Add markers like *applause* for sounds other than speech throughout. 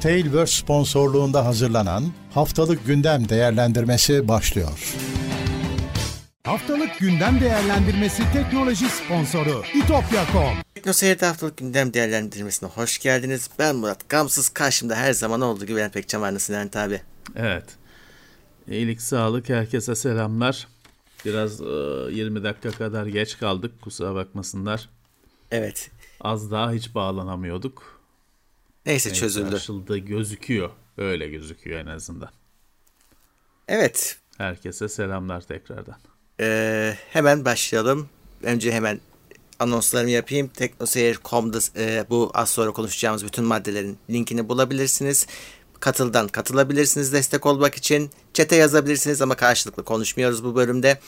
Tailverse sponsorluğunda hazırlanan Haftalık Gündem Değerlendirmesi başlıyor. Haftalık Gündem Değerlendirmesi teknoloji sponsoru itopya.com Teknoseyir'de haftalık gündem değerlendirmesine hoş geldiniz. Ben Murat Gamsız. Karşımda her zaman olduğu gibi ben Pekcan var. Nasılsın Levent abi? Evet. İyilik, sağlık, herkese selamlar. Biraz e, 20 dakika kadar geç kaldık. Kusura bakmasınlar. Evet. Az daha hiç bağlanamıyorduk. Neyse çözüldü. Açıldı gözüküyor. Öyle gözüküyor en azından. Evet. Herkese selamlar tekrardan. Ee, hemen başlayalım. Önce hemen anonslarımı yapayım. Teknoseyir.com'da e, bu az sonra konuşacağımız bütün maddelerin linkini bulabilirsiniz. Katıldan katılabilirsiniz destek olmak için. Çete yazabilirsiniz ama karşılıklı konuşmuyoruz bu bölümde.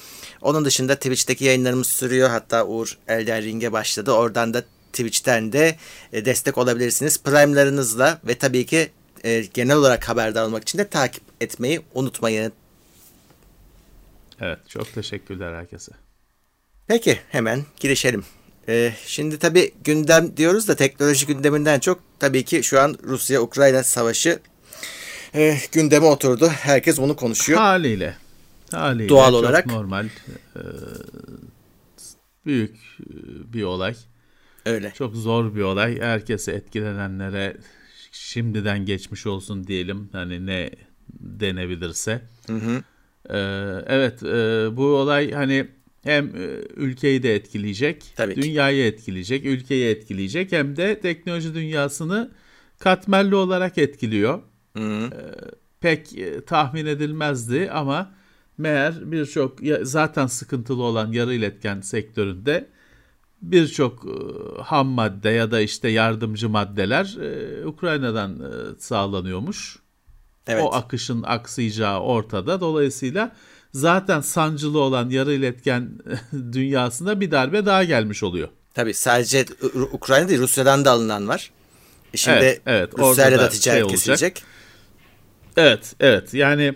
Onun dışında Twitch'teki yayınlarımız sürüyor. Hatta Uğur Elden Ring'e başladı. Oradan da Twitch'ten de e, destek olabilirsiniz. Prime'larınızla ve tabii ki e, genel olarak haberdar olmak için de takip etmeyi unutmayın. Evet çok teşekkürler herkese. Peki hemen girişelim. Ee, şimdi tabii gündem diyoruz da teknoloji gündeminden çok tabii ki şu an Rusya-Ukrayna savaşı e, gündeme oturdu. Herkes onu konuşuyor. Haliyle. Haliyle. Doğal olarak. normal. e, büyük e, bir olay. Öyle. Çok zor bir olay. Herkese etkilenenlere şimdiden geçmiş olsun diyelim. Hani ne denebilirse. Hı hı. Ee, evet e, bu olay hani hem e, ülkeyi de etkileyecek, Tabii ki. dünyayı etkileyecek, ülkeyi etkileyecek hem de teknoloji dünyasını katmerli olarak etkiliyor. Hı hı. Pek e, tahmin edilmezdi ama meğer birçok zaten sıkıntılı olan yarı iletken sektöründe birçok e, ham madde ya da işte yardımcı maddeler e, Ukrayna'dan e, sağlanıyormuş. Evet. O akışın aksayacağı ortada. Dolayısıyla zaten sancılı olan yarı iletken *laughs* dünyasında bir darbe daha gelmiş oluyor. Tabii sadece Ukrayna değil Rusya'dan da alınan var. Şimdi Evet, evet. Rusya'yla da ticaret şey kesilecek. Evet, evet. Yani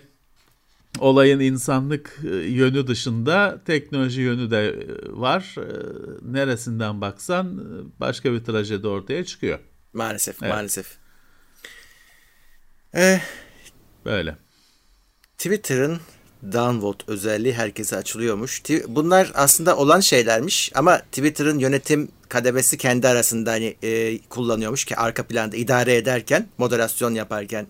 olayın insanlık e, yönü dışında teknoloji yönü de e, var. E, Neresinden baksan başka bir trajedi ortaya çıkıyor. Maalesef Evet. maalesef. Eh, Böyle. Twitter'ın downvote özelliği herkese açılıyormuş. Bunlar aslında olan şeylermiş ama Twitter'ın yönetim kademesi kendi arasında hani e, kullanıyormuş ki arka planda idare ederken, moderasyon yaparken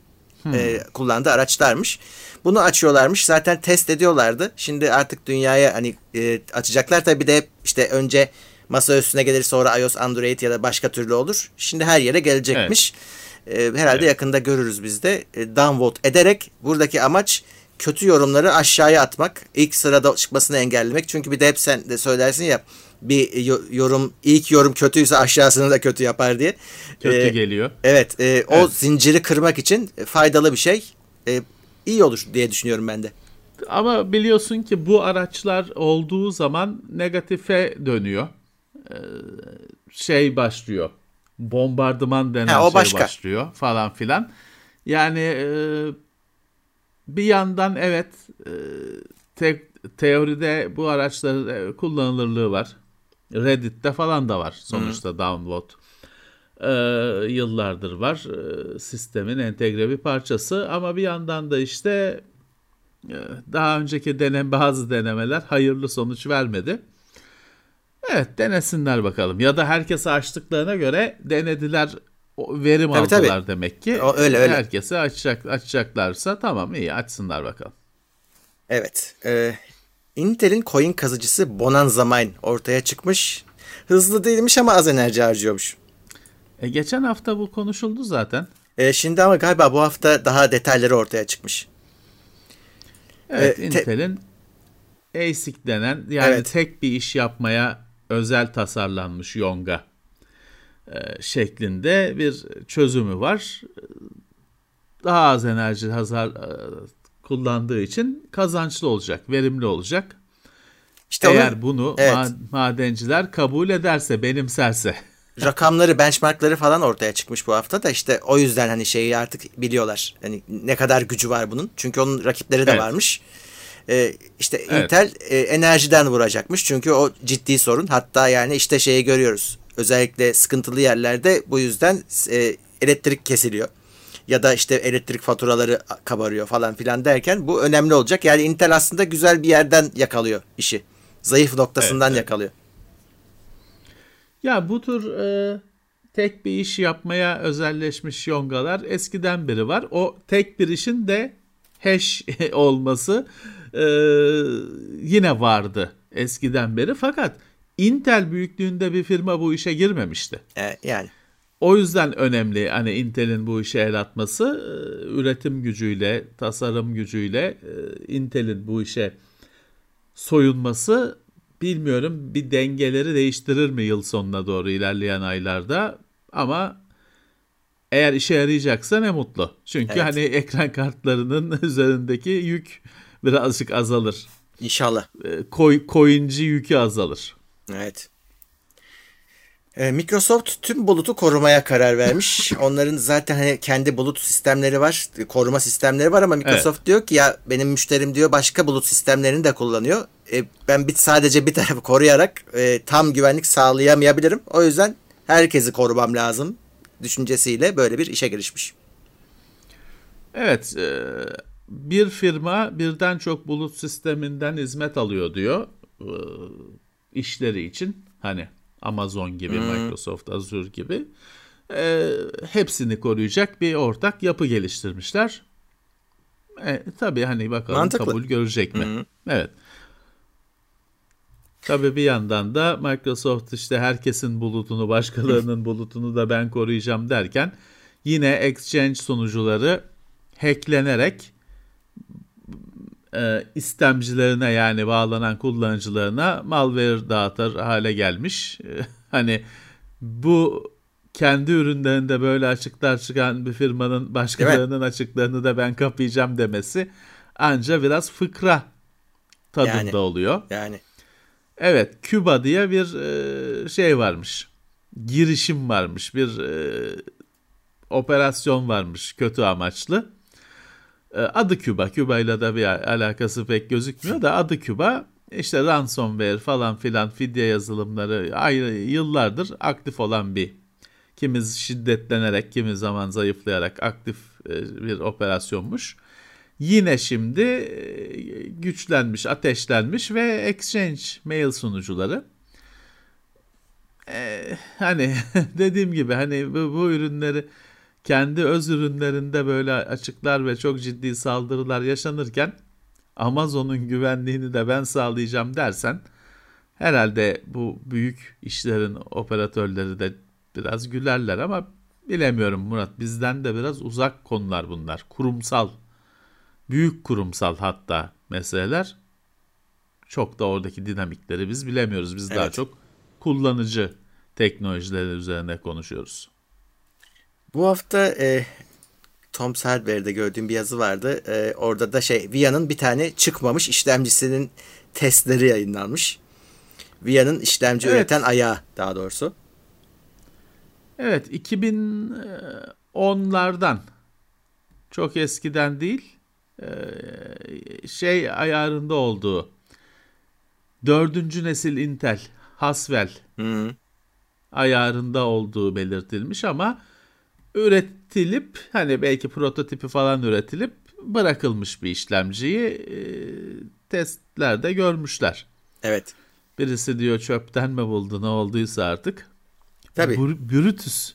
e, kullandığı araçlarmış. Bunu açıyorlarmış. Zaten test ediyorlardı. Şimdi artık dünyaya hani e, açacaklar tabii bir de hep işte önce masa üstüne gelir sonra iOS, Android ya da başka türlü olur. Şimdi her yere gelecekmiş. E, herhalde Evet. yakında görürüz biz de. E, downvote ederek buradaki amaç kötü yorumları aşağıya atmak. ilk sırada çıkmasını engellemek. Çünkü bir de hep sen de söylersin ya bir yo- yorum ilk yorum kötüyse aşağısını da kötü yapar diye. Kötü E, geliyor. Evet, e, o Evet. zinciri kırmak için faydalı bir şey. E, iyi olur diye düşünüyorum ben de. Ama biliyorsun ki bu araçlar olduğu zaman negatife dönüyor. Ee, şey başlıyor. Bombardıman denen Ha, o şey başka. başlıyor falan filan. Yani e, bir yandan evet e, te- teoride bu araçların e, kullanılırlığı var. Reddit'te falan da var sonuçta download. Ee, yıllardır var. Ee, sistemin entegre bir parçası ama bir yandan da işte e, daha önceki denem bazı denemeler hayırlı sonuç vermedi. Evet denesinler bakalım. Ya da herkese açtıklarına göre denediler verim Tabii, tabii. aldılar demek ki. O- öyle, öyle. Herkese açacak, açacaklarsa tamam iyi açsınlar bakalım. Evet. e, Intel'in coin kazıcısı Bonanza Mine ortaya çıkmış. Hızlı değilmiş ama az enerji harcıyormuş. E, geçen hafta bu konuşuldu zaten. E, şimdi ama galiba bu hafta daha detayları ortaya çıkmış. Evet E, te- Intel'in ASIC denen yani Evet. tek bir iş yapmaya özel tasarlanmış Yonga e, şeklinde bir çözümü var. Daha az enerji hazır, e, kullandığı için kazançlı olacak, verimli olacak. İşte Eğer onun bunu evet. ma- madenciler kabul ederse, benimserse. *laughs* rakamları, benchmarkları falan ortaya çıkmış bu hafta da işte o yüzden hani şeyi artık biliyorlar. Hani ne kadar gücü var bunun. Çünkü onun rakipleri de Evet. varmış. E, işte Evet. Intel e, enerjiden vuracakmış. Çünkü o ciddi sorun. Hatta yani işte şeyi görüyoruz. Özellikle sıkıntılı yerlerde bu yüzden e, elektrik kesiliyor. Ya da işte elektrik faturaları kabarıyor falan filan derken bu önemli olacak. Yani Intel aslında güzel bir yerden yakalıyor işi. Zayıf noktasından Evet, evet. yakalıyor. Ya bu tür e, tek bir iş yapmaya özelleşmiş yongalar eskiden beri var. O tek bir işin de hash *laughs* olması e, yine vardı eskiden beri. Fakat Intel büyüklüğünde bir firma bu işe girmemişti. E, yani O yüzden önemli hani Intel'in bu işe el atması, e, üretim gücüyle, tasarım gücüyle e, Intel'in bu işe soyunması bilmiyorum bir dengeleri değiştirir mi yıl sonuna doğru ilerleyen aylarda ama eğer işe yarayacaksa ne mutlu. Çünkü Evet. hani ekran kartlarının *laughs* üzerindeki yük birazcık azalır. inşallah. E, Koy, coinci yükü azalır. Evet. Ee, Microsoft tüm bulutu korumaya karar vermiş. *laughs* Onların zaten hani kendi bulut sistemleri var, koruma sistemleri var ama Microsoft diyor ki ya benim müşterim diyor başka bulut sistemlerini de kullanıyor. E, ben bir sadece bir tarafı koruyarak e, tam güvenlik sağlayamayabilirim. O yüzden herkesi korumam lazım düşüncesiyle böyle bir işe girişmiş. Evet, e, bir firma birden çok bulut sisteminden hizmet alıyor diyor e, işleri için. Hani Amazon gibi, Microsoft Azure gibi. E, hepsini koruyacak bir ortak yapı geliştirmişler. E, tabii hani bakalım Mantıklı. kabul görecek mi? Evet. Tabii bir yandan da Microsoft işte herkesin bulutunu, başkalarının *laughs* bulutunu da ben koruyacağım derken yine Exchange sunucuları hacklenerek e, istemcilerine yani bağlanan kullanıcılarına malware dağıtır hale gelmiş. E, *laughs* hani bu kendi ürünlerinde böyle açıklar çıkan bir firmanın başkalarının açıklarını da ben kapayacağım demesi anca biraz fıkra tadında Yani. oluyor. Yani Evet, Küba diye bir e, şey varmış. Girişim varmış, bir e, operasyon varmış kötü amaçlı. E, adı Küba. Küba ile de bir alakası pek gözükmüyor da adı Küba. İşte ransomware falan filan fidye yazılımları ayrı yıllardır aktif olan bir kimi şiddetlenerek kimi zaman zayıflayarak aktif e, bir operasyonmuş. Yine şimdi e, güçlenmiş, ateşlenmiş ve Exchange mail sunucuları. E, hani *laughs* dediğim gibi hani bu, bu ürünleri kendi öz ürünlerinde böyle açıklar ve çok ciddi saldırılar yaşanırken Amazon'un güvenliğini de ben sağlayacağım dersen herhalde bu büyük işlerin operatörleri de biraz gülerler ama bilemiyorum Murat bizden de biraz uzak konular bunlar. Kurumsal büyük kurumsal hatta meseleler çok da oradaki dinamikleri biz bilemiyoruz. Biz daha Evet. çok kullanıcı teknolojileri üzerine konuşuyoruz. Bu hafta e, Tom Hardware'de gördüğüm bir yazı vardı. E, orada da şey VIA'nın bir tane çıkmamış işlemcisinin testleri yayınlanmış. VIA'nın işlemci Evet. üreten ayağı daha doğrusu. Evet 2010'lardan çok eskiden değil e, şey ayarında olduğu dördüncü nesil Intel Haswell Hı. ayarında olduğu belirtilmiş ama üretilip hani belki prototipi falan üretilip bırakılmış bir işlemciyi e, testlerde görmüşler. Evet. Birisi diyor çöpten mi buldu ne olduysa artık. Tabii. Bur- Brutus.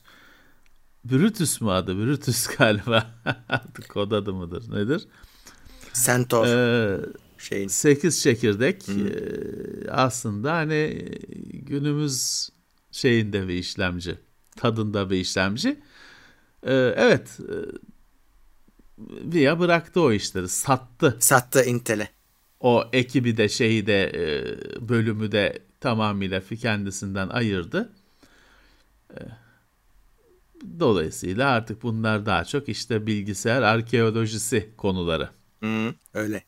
Brutus mu adı? Brutus *laughs* galiba. Artık kod adı mıdır nedir? Centaur Ee, şeyin. 8 çekirdek e, aslında hani günümüz şeyinde bir işlemci. Tadında bir işlemci. Ee, evet. e, VIA bıraktı o işleri. Sattı. Sattı Intel'e. O ekibi de şeyi de e, bölümü de tamamıyla fi- kendisinden ayırdı. E, Dolayısıyla artık bunlar daha çok işte bilgisayar arkeolojisi konuları. Hı, öyle.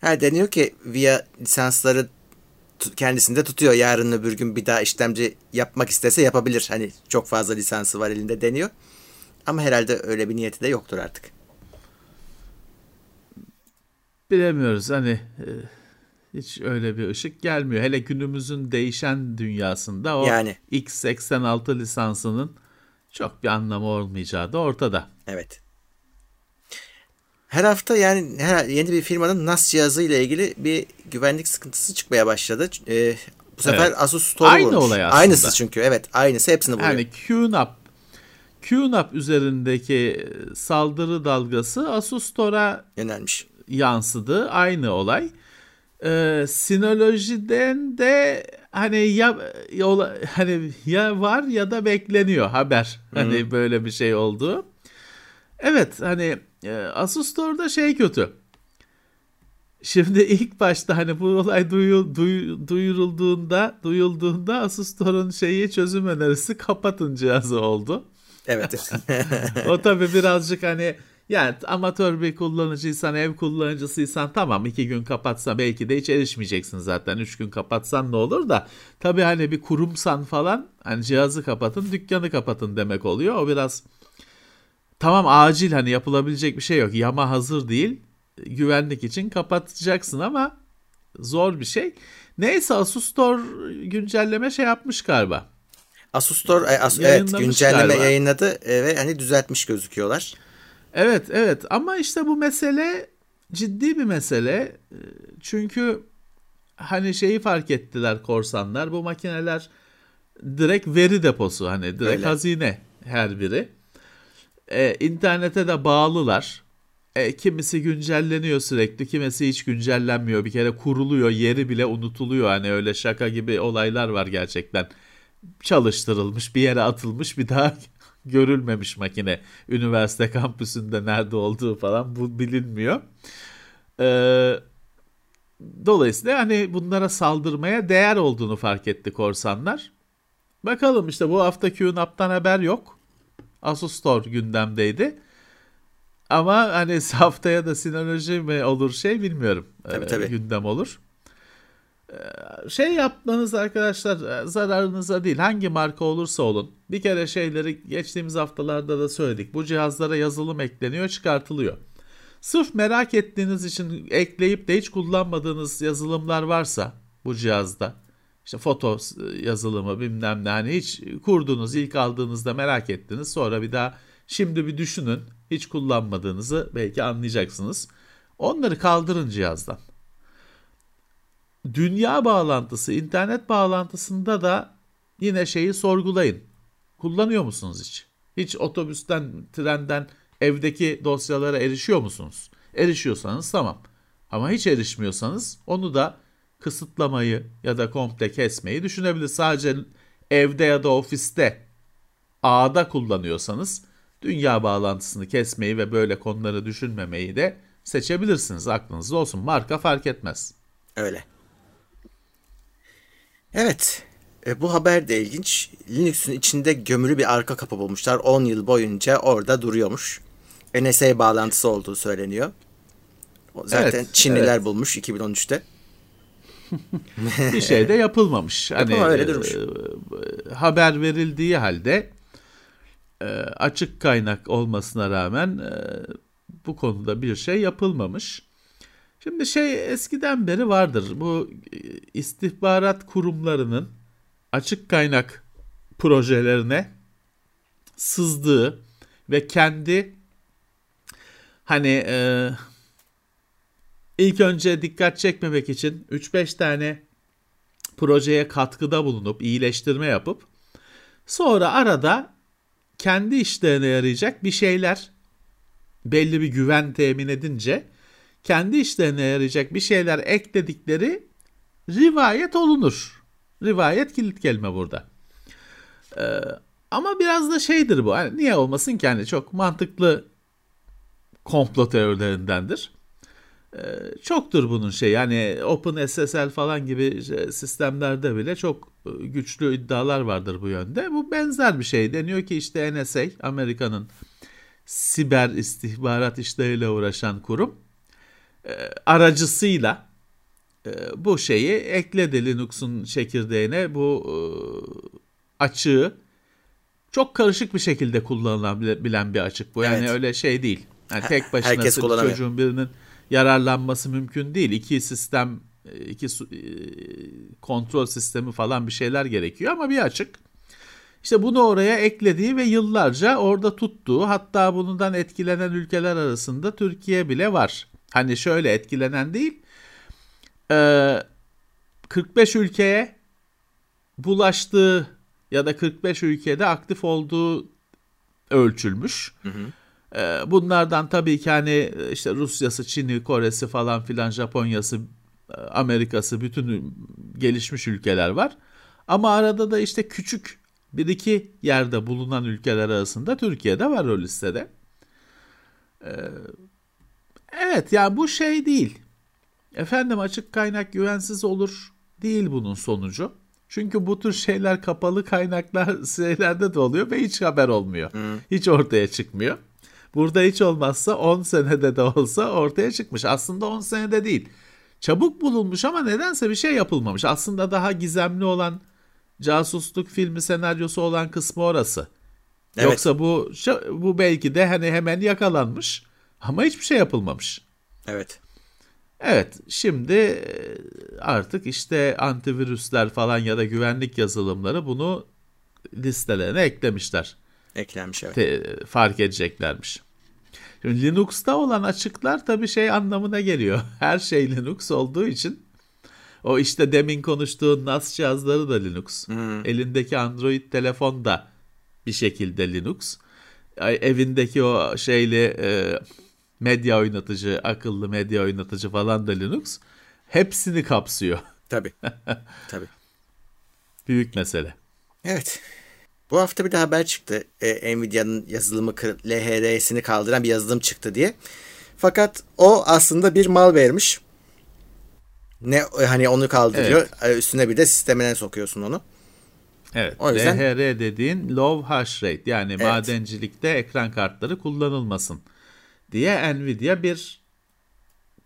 Ha deniyor ki VIA lisansları kendisinde tutuyor. Yarın öbür gün bir daha işlemci yapmak istese yapabilir. Hani çok fazla lisansı var elinde deniyor. Ama herhalde öyle bir niyeti de yoktur artık. Bilemiyoruz hani e, hiç öyle bir ışık gelmiyor. Hele günümüzün değişen dünyasında o Yani. X86 lisansının çok bir anlamı olmayacağı da ortada. Evet. Her hafta yani her, yeni bir firmanın NAS cihazı ile ilgili bir güvenlik sıkıntısı çıkmaya başladı. Ee, bu sefer evet. Asus Store'u Aynı vurmuş. olay aslında. Aynısı çünkü evet aynısı hepsini buluyor. Yani QNAP QNAP üzerindeki saldırı dalgası Asus Store'a yönelmiş. Yansıdı. Aynı olay. Ee, sinolojiden de hani ya yola, hani ya var ya da bekleniyor haber. Hani Hı-hı. böyle bir şey oldu. Evet hani e, Asus Store'da şey kötü. Şimdi *laughs* ilk başta hani bu olay duyu, duy, duyurulduğunda, duyulduğunda Asus Store'un şeyi çözüm önerisi kapatın cihazı oldu. Evet. *laughs* o tabii birazcık hani yani amatör bir kullanıcıysan, ev kullanıcısıysan tamam iki gün kapatsan belki de hiç erişmeyeceksin zaten. Üç gün kapatsan ne olur da tabii hani bir kurumsan falan hani cihazı kapatın, dükkanı kapatın demek oluyor. O biraz tamam acil hani yapılabilecek bir şey yok. Yama hazır değil. Güvenlik için kapatacaksın ama zor bir şey. Neyse Asus Store güncelleme şey yapmış galiba. Asus Store Asus, evet güncelleme galiba. yayınladı ve hani düzeltmiş gözüküyorlar. Evet evet ama işte bu mesele ciddi bir mesele. Çünkü hani şeyi fark ettiler korsanlar bu makineler direkt veri deposu hani direkt Öyle. hazine her biri. Ee, internete de bağlılar. E, kimisi güncelleniyor sürekli, kimisi hiç güncellenmiyor. Bir kere kuruluyor, yeri bile unutuluyor. Hani öyle şaka gibi olaylar var gerçekten. Çalıştırılmış, bir yere atılmış, bir daha *laughs* görülmemiş makine. Üniversite kampüsünde nerede olduğu falan bu bilinmiyor. Ee, dolayısıyla hani bunlara saldırmaya değer olduğunu fark etti korsanlar. Bakalım işte bu hafta QNAP'tan haber yok. Asus Store gündemdeydi. Ama hani *laughs* haftaya da sinoloji mi olur şey bilmiyorum. Tabii, tabii. Gündem olur. Ee, şey yapmanız arkadaşlar e, zararınıza değil hangi marka olursa olun bir kere şeyleri geçtiğimiz haftalarda da söyledik bu cihazlara yazılım ekleniyor çıkartılıyor. Sırf merak ettiğiniz için ekleyip de hiç kullanmadığınız yazılımlar varsa bu cihazda işte foto yazılımı bilmem ne hani hiç kurduğunuz ilk aldığınızda merak ettiniz sonra bir daha şimdi bir düşünün hiç kullanmadığınızı belki anlayacaksınız. Onları kaldırın cihazdan dünya bağlantısı, internet bağlantısında da yine şeyi sorgulayın. Kullanıyor musunuz hiç? Hiç otobüsten, trenden evdeki dosyalara erişiyor musunuz? Erişiyorsanız tamam. Ama hiç erişmiyorsanız onu da kısıtlamayı ya da komple kesmeyi düşünebilir. Sadece evde ya da ofiste ağda kullanıyorsanız dünya bağlantısını kesmeyi ve böyle konuları düşünmemeyi de seçebilirsiniz. Aklınızda olsun. Marka fark etmez. Öyle. Evet. E, bu haber de ilginç. Linux'un içinde gömülü bir arka kapı bulmuşlar. 10 yıl boyunca orada duruyormuş. NSA bağlantısı olduğu söyleniyor. Zaten evet, Çinliler evet. bulmuş 2013'te. *laughs* bir şey de yapılmamış. *laughs* hani öyle durmuş. E, haber verildiği halde e, açık kaynak olmasına rağmen e, bu konuda bir şey yapılmamış. Şimdi şey eskiden beri vardır. Bu e, istihbarat kurumlarının açık kaynak projelerine sızdığı ve kendi hani e, ilk önce dikkat çekmemek için 3-5 tane projeye katkıda bulunup iyileştirme yapıp sonra arada kendi işlerine yarayacak bir şeyler belli bir güven temin edince kendi işlerine yarayacak bir şeyler ekledikleri rivayet olunur. Rivayet kilit kelime burada. Ee, ama biraz da şeydir bu. Hani niye olmasın ki? Hani çok mantıklı komplo teorilerindendir. Ee, çoktur bunun şey yani OpenSSL falan gibi sistemlerde bile çok güçlü iddialar vardır bu yönde. Bu benzer bir şey. Deniyor ki işte NSA Amerika'nın siber istihbarat işleriyle uğraşan kurum e, aracısıyla e, bu şeyi ekledi Linux'un çekirdeğine bu e, açığı çok karışık bir şekilde kullanılabilen bir açık bu. Yani evet. öyle şey değil. Yani tek başına Herkes çocuğun birinin yararlanması mümkün değil. İki sistem, iki kontrol sistemi falan bir şeyler gerekiyor ama bir açık. İşte bunu oraya eklediği ve yıllarca orada tuttuğu hatta bundan etkilenen ülkeler arasında Türkiye bile var. Hani şöyle etkilenen değil 45 ülkeye bulaştığı ya da 45 ülkede aktif olduğu ölçülmüş. Hı hı. Bunlardan tabii ki hani işte Rusya'sı, Çin'i, Kore'si falan filan, Japonya'sı, Amerika'sı bütün gelişmiş ülkeler var. Ama arada da işte küçük bir iki yerde bulunan ülkeler arasında Türkiye'de var o listede. Evet ya yani bu şey değil. Efendim açık kaynak güvensiz olur değil bunun sonucu. Çünkü bu tür şeyler kapalı kaynaklar *laughs* şeylerde de oluyor ve hiç haber olmuyor. Hmm. Hiç ortaya çıkmıyor. Burada hiç olmazsa 10 senede de olsa ortaya çıkmış. Aslında 10 senede değil. Çabuk bulunmuş ama nedense bir şey yapılmamış. Aslında daha gizemli olan casusluk filmi senaryosu olan kısmı orası. Evet. Yoksa bu bu belki de hani hemen yakalanmış ama hiçbir şey yapılmamış. Evet. Evet, şimdi e, artık işte antivirüsler falan ya da güvenlik yazılımları bunu listelerine eklemişler. Eklenmiş evet. Te, fark edeceklermiş. Şimdi Linux'ta olan açıklar tabii şey anlamına geliyor. *laughs* Her şey Linux olduğu için o işte demin konuştuğun NAS cihazları da Linux. Hmm. Elindeki Android telefon da bir şekilde Linux. Evindeki o şeyli e, medya oynatıcı, akıllı medya oynatıcı falan da Linux. Hepsini kapsıyor. Tabii. *laughs* Tabii. Büyük mesele. Evet. Bu hafta bir de haber çıktı. Ee, Nvidia'nın yazılımı LHD'sini kaldıran bir yazılım çıktı diye. Fakat o aslında bir mal vermiş. Ne hani onu kaldırıyor. Evet. Ee, üstüne bir de sistemine sokuyorsun onu. Evet. O yüzden LHR dediğin low hash rate yani evet. madencilikte ekran kartları kullanılmasın diye Nvidia bir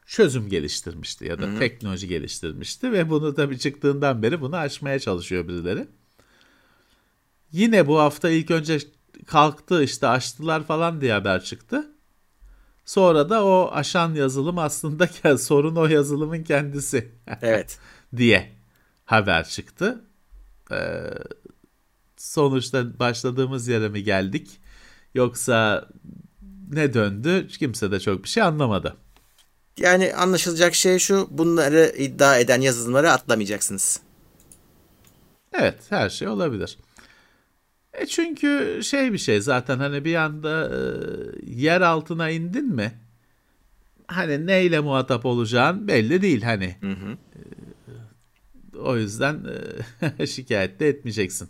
çözüm geliştirmişti ya da Hı-hı. teknoloji geliştirmişti ve bunu tabii çıktığından beri bunu aşmaya çalışıyor birileri. Yine bu hafta ilk önce kalktı işte açtılar falan diye haber çıktı. Sonra da o aşan yazılım aslında *laughs* sorun o yazılımın kendisi. *laughs* Evet. diye haber çıktı. Ee, sonuçta başladığımız yere mi geldik? Yoksa ne döndü kimse de çok bir şey anlamadı. Yani anlaşılacak şey şu bunları iddia eden yazılımları atlamayacaksınız. Evet her şey olabilir. E çünkü şey bir şey zaten hani bir anda e, yer altına indin mi hani neyle muhatap olacağın belli değil hani. Hı hı. E, o yüzden e, *laughs* şikayet de etmeyeceksin.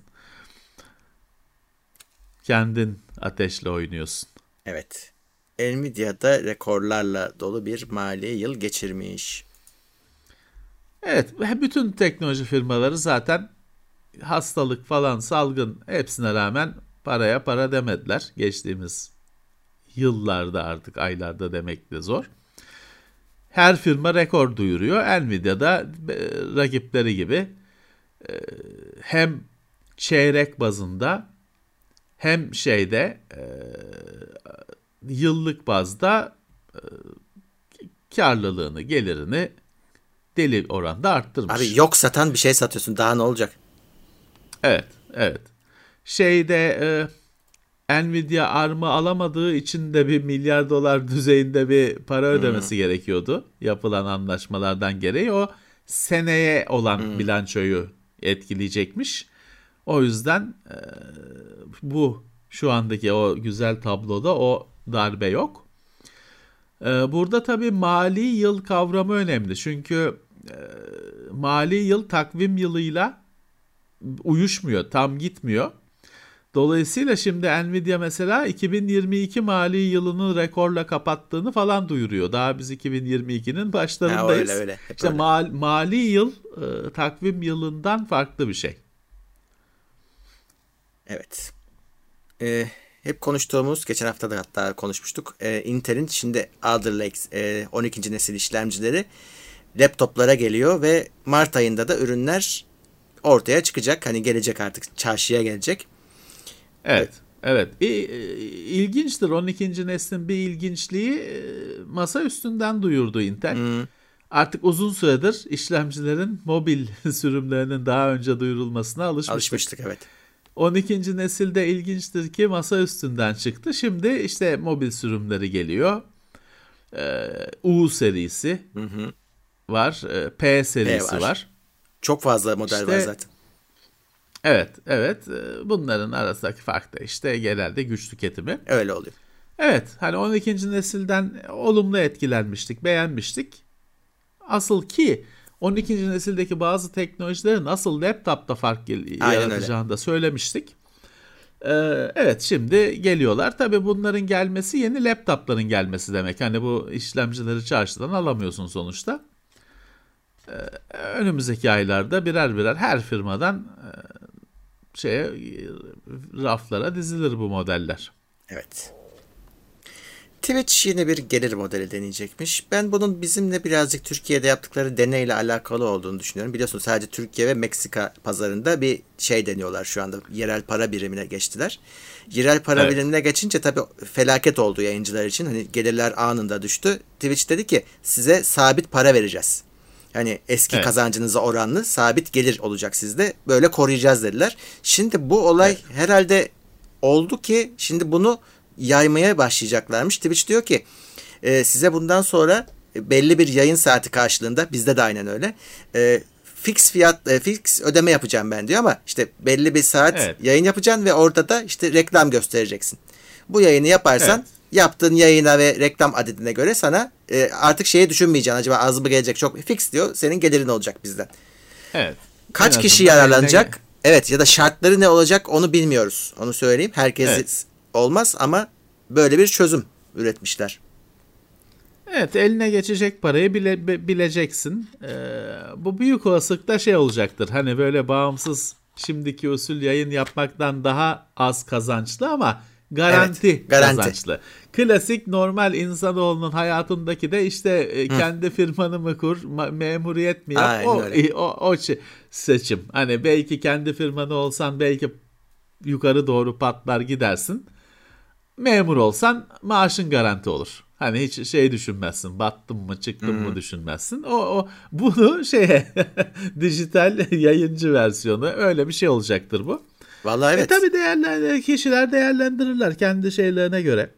Kendin ateşle oynuyorsun. Evet. Nvidia'da rekorlarla dolu bir mali yıl geçirmiş. Evet, bütün teknoloji firmaları zaten hastalık falan salgın hepsine rağmen paraya para demediler. Geçtiğimiz yıllarda artık aylarda demek de zor. Her firma rekor duyuruyor. Nvidia'da e, rakipleri gibi e, hem çeyrek bazında hem şeyde e, yıllık bazda e, karlılığını, gelirini deli oranda arttırmış. Abi yok satan bir şey satıyorsun. Daha ne olacak? Evet, evet. Şeyde e, Nvidia ARM'ı alamadığı için de bir milyar dolar düzeyinde bir para ödemesi hmm. gerekiyordu. Yapılan anlaşmalardan gereği o seneye olan hmm. bilançoyu etkileyecekmiş. O yüzden e, bu şu andaki o güzel tabloda o darbe yok. Ee, burada tabii mali yıl kavramı önemli. Çünkü e, mali yıl takvim yılıyla uyuşmuyor, tam gitmiyor. Dolayısıyla şimdi Nvidia mesela 2022 mali yılını rekorla kapattığını falan duyuruyor. Daha biz 2022'nin başlarındayız. Ha, öyle, öyle. Hep işte öyle. Mal, mali yıl e, takvim yılından farklı bir şey. Evet. Ee, hep konuştuğumuz, geçen hafta da hatta konuşmuştuk. E, Intel'in şimdi Alder Lakes e, 12. nesil işlemcileri laptoplara geliyor ve Mart ayında da ürünler ortaya çıkacak. Hani gelecek artık çarşıya gelecek. Evet. Evet. E, ilginçtir. 12. neslin bir ilginçliği e, masa üstünden duyurdu Intel. Hmm. Artık uzun süredir işlemcilerin mobil *laughs* sürümlerinin daha önce duyurulmasına alışmıştık. Alışmıştık evet. 12. nesilde ilginçtir ki masa üstünden çıktı. Şimdi işte mobil sürümleri geliyor. Ee, U serisi var. Ee, P serisi var. var. Çok fazla model İşte- var zaten. Evet, evet. Ee, Bunların arasındaki fark da işte genelde güç tüketimi. Öyle oluyor. Evet, hani 12. nesilden olumlu etkilenmiştik, beğenmiştik. Asıl ki 12. nesildeki bazı teknolojileri nasıl laptopta fark yaratacağını da söylemiştik. Ee, evet şimdi geliyorlar. Tabii bunların gelmesi yeni laptopların gelmesi demek. Hani bu işlemcileri çarşıdan alamıyorsun sonuçta. Ee, önümüzdeki aylarda birer birer her firmadan e, şeye raflara dizilir bu modeller. Evet. Twitch yine bir gelir modeli deneyecekmiş. Ben bunun bizimle birazcık Türkiye'de yaptıkları deneyle alakalı olduğunu düşünüyorum. Biliyorsunuz sadece Türkiye ve Meksika pazarında bir şey deniyorlar şu anda. Yerel para birimine geçtiler. Yerel para Evet. birimine geçince tabii felaket oldu yayıncılar için. Hani gelirler anında düştü. Twitch dedi ki size sabit para vereceğiz. Hani eski Evet. kazancınıza oranlı sabit gelir olacak sizde. Böyle koruyacağız dediler. Şimdi bu olay herhalde oldu ki şimdi bunu yaymaya başlayacaklarmış. Twitch diyor ki e, size bundan sonra belli bir yayın saati karşılığında bizde de aynen öyle. E, fix fiyat e, fix ödeme yapacağım ben diyor ama işte belli bir saat Evet. yayın yapacaksın ve orada da işte reklam göstereceksin. Bu yayını yaparsan Evet. yaptığın yayına ve reklam adedine göre sana e, artık şeyi düşünmeyeceksin. Acaba az mı gelecek çok fix diyor. Senin gelirin olacak bizden. Evet. Kaç kişi yararlanacak? eline- Evet ya da şartları ne olacak onu bilmiyoruz. Onu söyleyeyim. Herkes Evet. Olmaz ama böyle bir çözüm üretmişler. Evet eline geçecek parayı bile, bi- bileceksin. Ee, bu büyük olasılıkla şey olacaktır. Hani böyle bağımsız şimdiki usul yayın yapmaktan daha az kazançlı ama garanti, Evet, garanti. kazançlı. Klasik normal insanoğlunun hayatındaki de işte e, kendi firmanı mı kur, memuriyet mi yap Aynen o, öyle. o, o seçim. Hani belki kendi firmanı olsan belki yukarı doğru patlar gidersin. Memur olsan maaşın garanti olur. Hani hiç şey düşünmezsin. Battım mı çıktım Hmm. mı düşünmezsin. O, o bunu *laughs* şeye *laughs* dijital yayıncı versiyonu öyle bir şey olacaktır bu. Vallahi evet. E tabii değerler, kişiler değerlendirirler kendi şeylerine göre.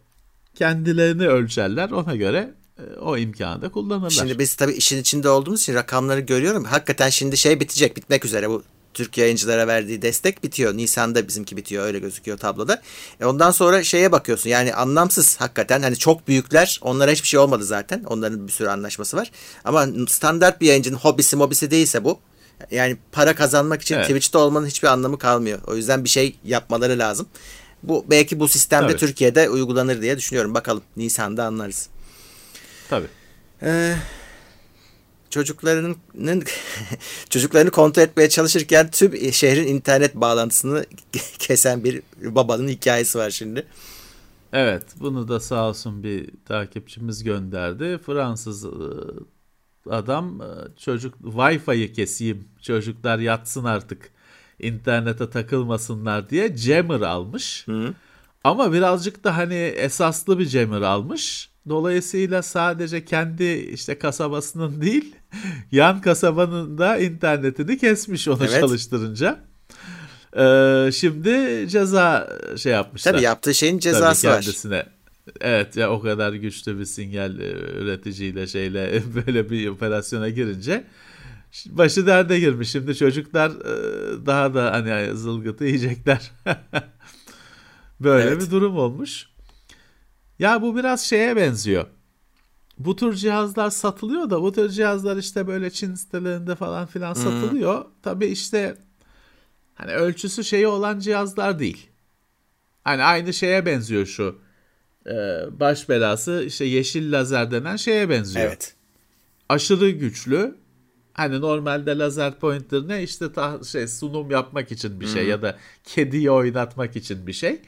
Kendilerini ölçerler ona göre e, o imkanı da kullanırlar. Şimdi biz tabii işin içinde olduğumuz için rakamları görüyorum. Hakikaten şimdi şey bitecek, bitmek üzere bu Türk yayıncılara verdiği destek bitiyor. Nisan'da bizimki bitiyor öyle gözüküyor tabloda. E ondan sonra şeye bakıyorsun yani anlamsız hakikaten hani çok büyükler onlara hiçbir şey olmadı zaten. Onların bir sürü anlaşması var. Ama standart bir yayıncının hobisi mobisi değilse bu yani para kazanmak için Evet. Twitch'te olmanın hiçbir anlamı kalmıyor. O yüzden bir şey yapmaları lazım. Bu belki bu sistemde Tabii. Türkiye'de uygulanır diye düşünüyorum. Bakalım Nisan'da anlarız. Tabii. Ee, çocuklarının *laughs* çocuklarını kontrol etmeye çalışırken tüm şehrin internet bağlantısını *laughs* kesen bir babanın hikayesi var şimdi. Evet, bunu da sağ olsun bir takipçimiz gönderdi. Fransız e, adam e, çocuk Wi-Fi'yi keseyim, çocuklar yatsın artık, internete takılmasınlar diye jammer almış. Ama birazcık da hani esaslı bir jammer almış. Dolayısıyla sadece kendi işte kasabasının değil, *laughs* yan kasabanın da internetini kesmiş onu Evet. çalıştırınca. Ee, şimdi ceza şey yapmışlar. Tabii yaptığı şeyin Tabii cezası var. kendisine. Evet ya o kadar güçlü bir sinyal e, üreticiyle şeyle *laughs* böyle bir operasyona girince başı derde girmiş. Şimdi çocuklar e, daha da hani zılgıtı yiyecekler. *laughs* böyle Evet. bir durum olmuş. Ya bu biraz şeye benziyor. Bu tür cihazlar satılıyor da bu tür cihazlar işte böyle Çin sitelerinde falan filan satılıyor. Tabii işte hani ölçüsü şeyi olan cihazlar değil. Hani aynı şeye benziyor şu. e, baş belası işte yeşil lazer denen şeye benziyor. Evet. Aşırı güçlü. Hani normalde lazer pointer ne işte ta, şey sunum yapmak için bir şey ya da kediyi oynatmak için bir şey.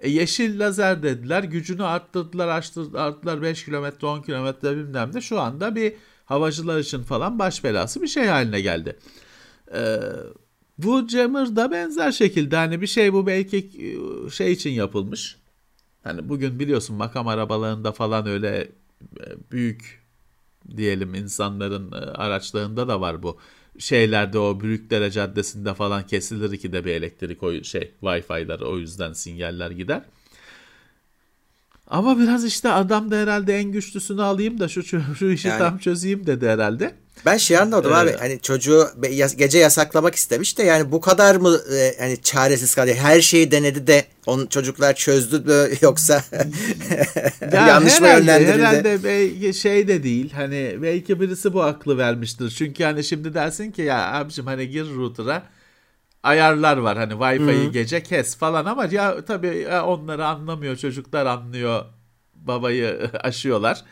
E, yeşil lazer dediler. Gücünü arttırdılar, arttırdılar, arttırdılar 5 kilometre, 10 kilometre bilmem ne. Şu anda bir havacılar için falan baş belası bir şey haline geldi. Ee, bu jammer da benzer şekilde hani bir şey bu belki e, şey için yapılmış. Hani bugün biliyorsun makam arabalarında falan öyle e, büyük diyelim insanların e, araçlarında da var bu şeylerde o Büyükdere Caddesi'nde falan kesilir iki de bir elektrik o şey Wi-Fi'ler o yüzden sinyaller gider. Ama biraz işte adam da herhalde en güçlüsünü alayım da şu *laughs* şu işi Yani- tam çözeyim dedi herhalde. Ben şey anladım Ee, abi hani çocuğu gece yasaklamak istemiş de yani bu kadar mı e, hani çaresiz kalıyor? Her şeyi denedi de onun çocuklar çözdü mü *laughs* yoksa Ya *laughs* yanlış mı herhalde, yönlendirildi? Herhalde belki şey de değil hani belki birisi bu aklı vermiştir. Çünkü hani şimdi dersin ki ya abicim hani gir router'a ayarlar var hani Wi-Fi'yi gece kes falan ama ya tabii ya onları anlamıyor çocuklar anlıyor babayı *laughs* aşıyorlar.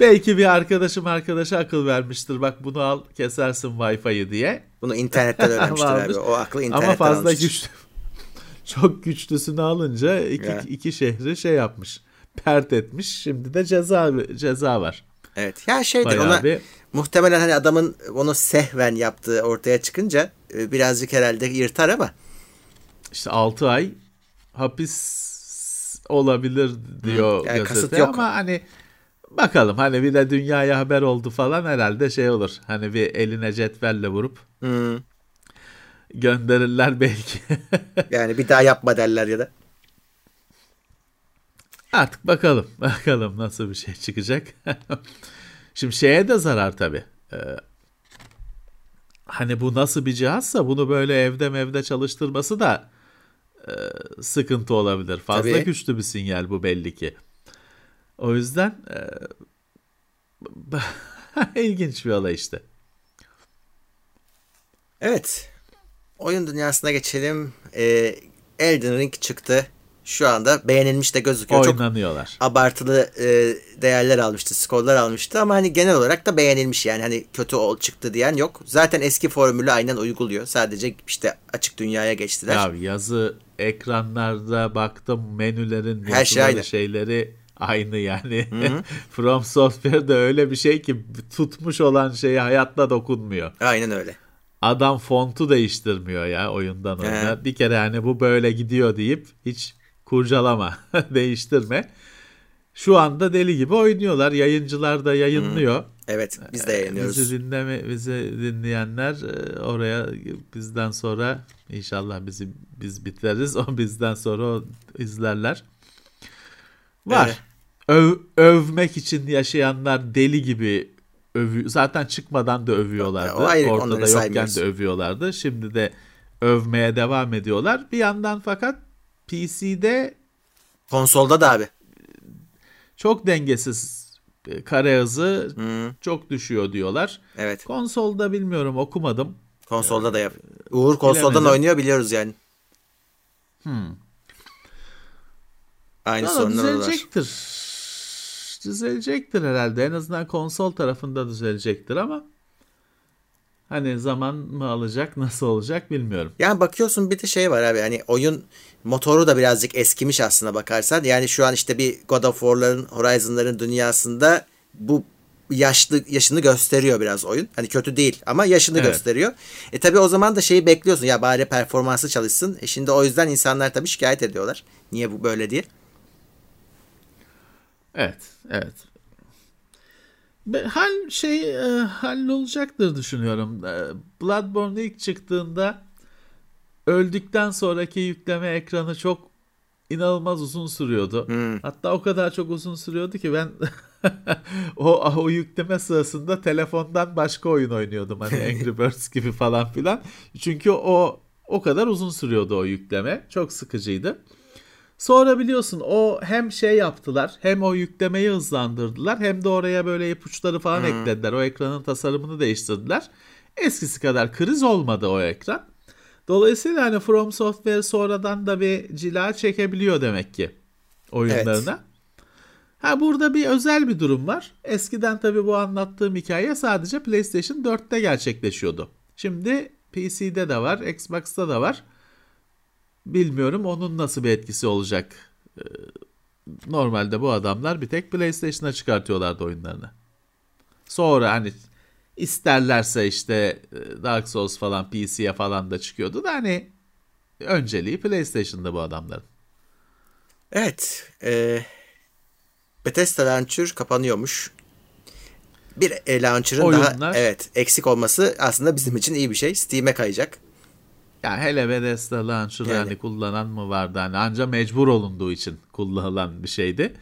Belki bir arkadaşım arkadaşa akıl vermiştir bak bunu al kesersin Wi-Fi'yi diye. Bunu internetten *laughs* öğrenmiştir abi. O aklı internetten Ama fazla almıştır. güçlü. *laughs* Çok güçlüsünü alınca iki, Ya. iki şehri şey yapmış. Pert etmiş. Şimdi de ceza ceza var. Evet. Ya şeydir Bayağı ona bir muhtemelen hani adamın onu sehven yaptığı ortaya çıkınca birazcık herhalde yırtar ama işte 6 ay hapis olabilir diyor yani kasıt gazete yok. ama hani bakalım hani bir de dünyaya haber oldu falan herhalde şey olur. Hani bir eline cetvelle vurup hmm, gönderirler belki. *laughs* yani bir daha yapma derler ya da. Artık bakalım. *laughs* Bakalım nasıl bir şey çıkacak. *laughs* Şimdi şeye de zarar tabii. Ee, hani bu nasıl bir cihazsa bunu böyle evde mevde çalıştırması da e, sıkıntı olabilir. Fazla Tabii. güçlü bir sinyal bu belli ki. O yüzden e, *laughs* ilginç bir olay işte. Evet. Oyun dünyasına geçelim. Ee, Elden Ring çıktı. Şu anda beğenilmiş de gözüküyor. Çok Oynanıyorlar. abartılı e, değerler almıştı, skorlar almıştı ama hani genel olarak da beğenilmiş yani hani kötü ol çıktı diyen yok. Zaten eski formülü aynen uyguluyor. Sadece işte açık dünyaya geçtiler. Ya yazı ekranlarda baktım menülerin Her şey aynı. şeyleri aynı yani. *laughs* From Software'da öyle bir şey ki tutmuş olan şeye hayatta dokunmuyor. Aynen öyle. Adam fontu değiştirmiyor ya oyundan oyuna. He. Bir kere hani bu böyle gidiyor deyip hiç kurcalama, *laughs* değiştirme. Şu anda deli gibi oynuyorlar. Yayıncılar da yayınlıyor. Evet biz de yayınlıyoruz. Bizi dinleme, bizi dinleyenler e, oraya bizden sonra inşallah bizi biz biteriz. *laughs* O bizden sonra o izlerler. Var. Evet. Öv, övmek için yaşayanlar deli gibi övü zaten çıkmadan da övüyorlardı. O ayrı, Ortada yokken de övüyorlardı. Şimdi de övmeye devam ediyorlar. Bir yandan fakat PC'de Konsolda da abi. çok dengesiz e, kare hızı Hı, çok düşüyor diyorlar. evet. Konsolda bilmiyorum okumadım. Konsolda da yap. Uğur konsoldan Bilemedim. oynuyor biliyoruz yani. Hmm. Aynı Valla sorunlar düzelecektir. Düzelecektir herhalde. En azından konsol tarafında düzelecektir ama hani zaman mı alacak, nasıl olacak bilmiyorum. Yani bakıyorsun bir de şey var abi hani oyun motoru da birazcık eskimiş aslına bakarsan. Yani şu an işte bir God of War'ların, Horizon'ların dünyasında bu yaşlı yaşını gösteriyor biraz oyun. Hani kötü değil ama yaşını Evet. gösteriyor. E tabi o zaman da şeyi bekliyorsun ya bari performansı çalışsın. E şimdi o yüzden insanlar tabii şikayet ediyorlar. Niye bu böyle diye. Evet, evet. Hal şey e, hallolacaktır düşünüyorum. E, Bloodborne ilk çıktığında öldükten sonraki yükleme ekranı çok inanılmaz uzun sürüyordu. Hmm. Hatta o kadar çok uzun sürüyordu ki ben *laughs* o o yükleme sırasında telefondan başka oyun oynuyordum hani *laughs* Angry Birds gibi falan filan. Çünkü o o kadar uzun sürüyordu o yükleme. Çok sıkıcıydı. Sonra biliyorsun o hem şey yaptılar hem o yüklemeyi hızlandırdılar hem de oraya böyle ipuçları falan eklediler. O ekranın tasarımını değiştirdiler. Eskisi kadar kriz olmadı o ekran. Dolayısıyla hani From Software sonradan da bir cila çekebiliyor demek ki oyunlarına. Ha burada bir özel bir durum var. Eskiden tabii bu anlattığım hikaye sadece PlayStation 4'te gerçekleşiyordu. Şimdi PC'de de var, Xbox'ta da var. Bilmiyorum onun nasıl bir etkisi olacak. Ee, Normalde bu adamlar bir tek PlayStation'a çıkartıyorlardı oyunlarını. Sonra hani isterlerse işte e, Dark Souls falan PC'ye falan da çıkıyordu da hani önceliği PlayStation'da bu adamların. Evet. E, Bethesda Venture kapanıyormuş. Bir e, launcher'ın Oyunlar- daha evet eksik olması aslında bizim için iyi bir şey. Steam'e kayacak. Yani hele Bethesda Launcher'ı Yani. hani kullanan mı vardı? Hani anca mecbur olunduğu için kullanılan bir şeydi.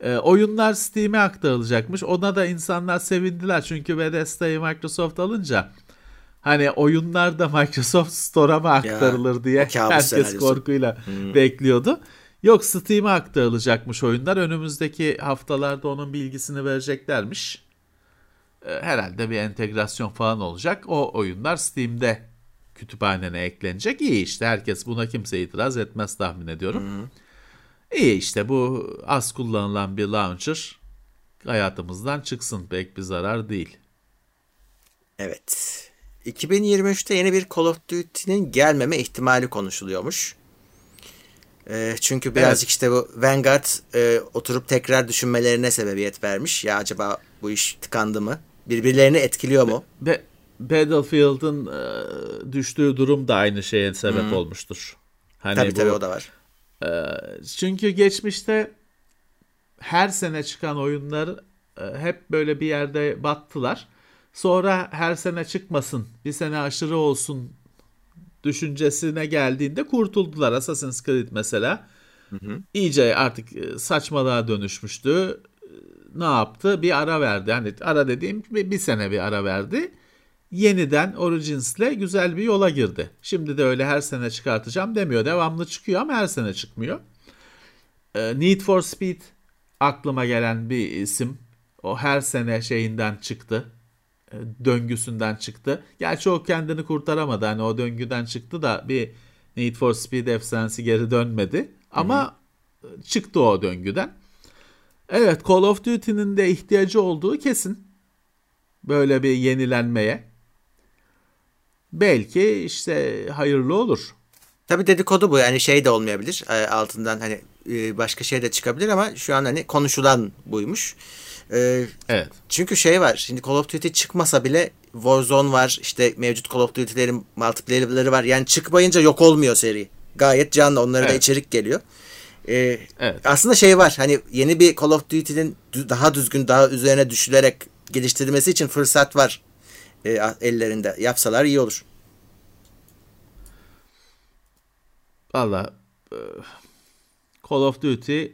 Ee, oyunlar Steam'e aktarılacakmış. Ona da insanlar sevindiler. Çünkü Bethesda'yı Microsoft alınca hani oyunlar da Microsoft Store'a mı aktarılır diye o kabus herkes senaryosu. korkuyla bekliyordu. Yok Steam'e aktarılacakmış oyunlar. Önümüzdeki haftalarda onun bilgisini vereceklermiş. Ee, herhalde bir entegrasyon falan olacak. O oyunlar Steam'de kütüphanene eklenecek. İyi işte herkes buna kimse itiraz etmez tahmin ediyorum. İyi işte bu az kullanılan bir launcher hayatımızdan çıksın pek bir zarar değil. Evet. 2023'te yeni bir Call of Duty'nin gelmeme ihtimali konuşuluyormuş. Ee, çünkü birazcık işte bu Vanguard e, oturup tekrar düşünmelerine sebebiyet vermiş. Ya acaba bu iş tıkandı mı? Birbirlerini etkiliyor mu? Ve Battlefield'ın e, düştüğü durum da aynı şeye sebep olmuştur. Hani tabii bu- tabii o da var. Ee, çünkü geçmişte her sene çıkan oyunlar e, hep böyle bir yerde battılar. Sonra her sene çıkmasın, bir sene aşırı olsun düşüncesine geldiğinde kurtuldular. Assassin's Creed mesela iyice artık e, saçmalığa dönüşmüştü. E, Ne yaptı? Bir ara verdi. Hani ara dediğim bir, bir sene bir ara verdi. Yeniden Origins'le güzel bir yola girdi. Şimdi de öyle her sene çıkartacağım demiyor. Devamlı çıkıyor ama her sene çıkmıyor. E, Need for Speed aklıma gelen bir isim. O her sene şeyinden çıktı. E, Döngüsünden çıktı. Gerçi o kendini kurtaramadı. Hani o döngüden çıktı da bir Need for Speed efsanesi geri dönmedi. Ama e, çıktı o döngüden. Evet Call of Duty'nin de ihtiyacı olduğu kesin. Böyle bir yenilenmeye. Belki işte hayırlı olur. Tabii dedikodu bu yani şey de olmayabilir. E, altından hani e, başka şey de çıkabilir ama şu an hani konuşulan buymuş. E, Evet. Çünkü şey var. Şimdi Call of Duty çıkmasa bile Warzone var. işte mevcut Call of Duty'lerin multiplayer'ları var. Yani çıkmayınca yok olmuyor seri. Gayet canlı. Onlara da Evet. içerik geliyor. Ee, Evet. Aslında şey var. Hani yeni bir Call of Duty'nin daha düzgün, daha üzerine düşülerek geliştirilmesi için fırsat var e, ellerinde. Yapsalar iyi olur. Valla e, Call of Duty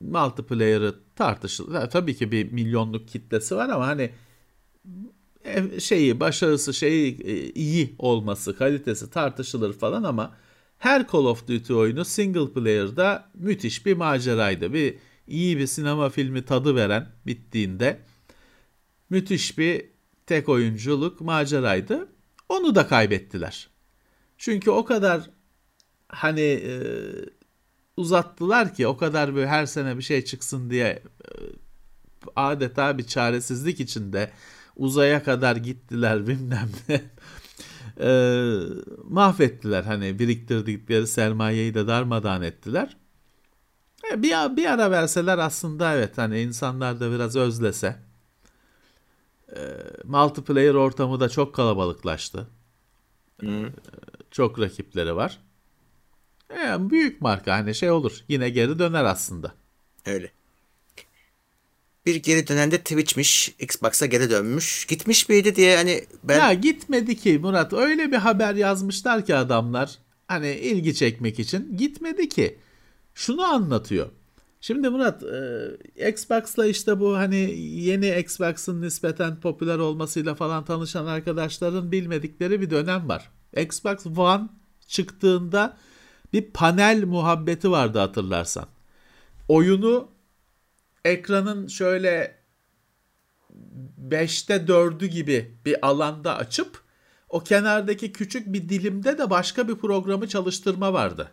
multiplayer'ı tartışılır. Tabii ki bir milyonluk kitlesi var ama hani e, şeyi başarısı şeyi e, iyi olması kalitesi tartışılır falan ama her Call of Duty oyunu single player'da müthiş bir maceraydı. Bir iyi bir sinema filmi tadı veren bittiğinde müthiş bir tek oyunculuk maceraydı. Onu da kaybettiler. Çünkü o kadar hani e, uzattılar ki o kadar böyle her sene bir şey çıksın diye e, adeta bir çaresizlik içinde uzaya kadar gittiler *laughs* bilmem ne. E, mahvettiler hani biriktirdikleri sermayeyi de darmadağın ettiler. E, bir, bir ara verseler aslında evet hani insanlar da biraz özlese. E, multiplayer ortamı da çok kalabalıklaştı. Çok rakipleri var. Yani büyük marka hani şey olur. Yine geri döner aslında. Öyle. Bir geri dönen de Twitch'miş. Xbox'a geri dönmüş. Gitmiş miydi diye hani ben Ya gitmedi ki Murat. Öyle bir haber yazmışlar ki adamlar. Hani ilgi çekmek için. Gitmedi ki. Şunu anlatıyor. Şimdi Murat e, Xbox'la işte bu hani yeni Xbox'ın nispeten popüler olmasıyla falan tanışan arkadaşların bilmedikleri bir dönem var. Xbox One çıktığında bir panel muhabbeti vardı hatırlarsan. Oyunu ekranın şöyle 5'te 4'ü gibi bir alanda açıp o kenardaki küçük bir dilimde de başka bir programı çalıştırma vardı.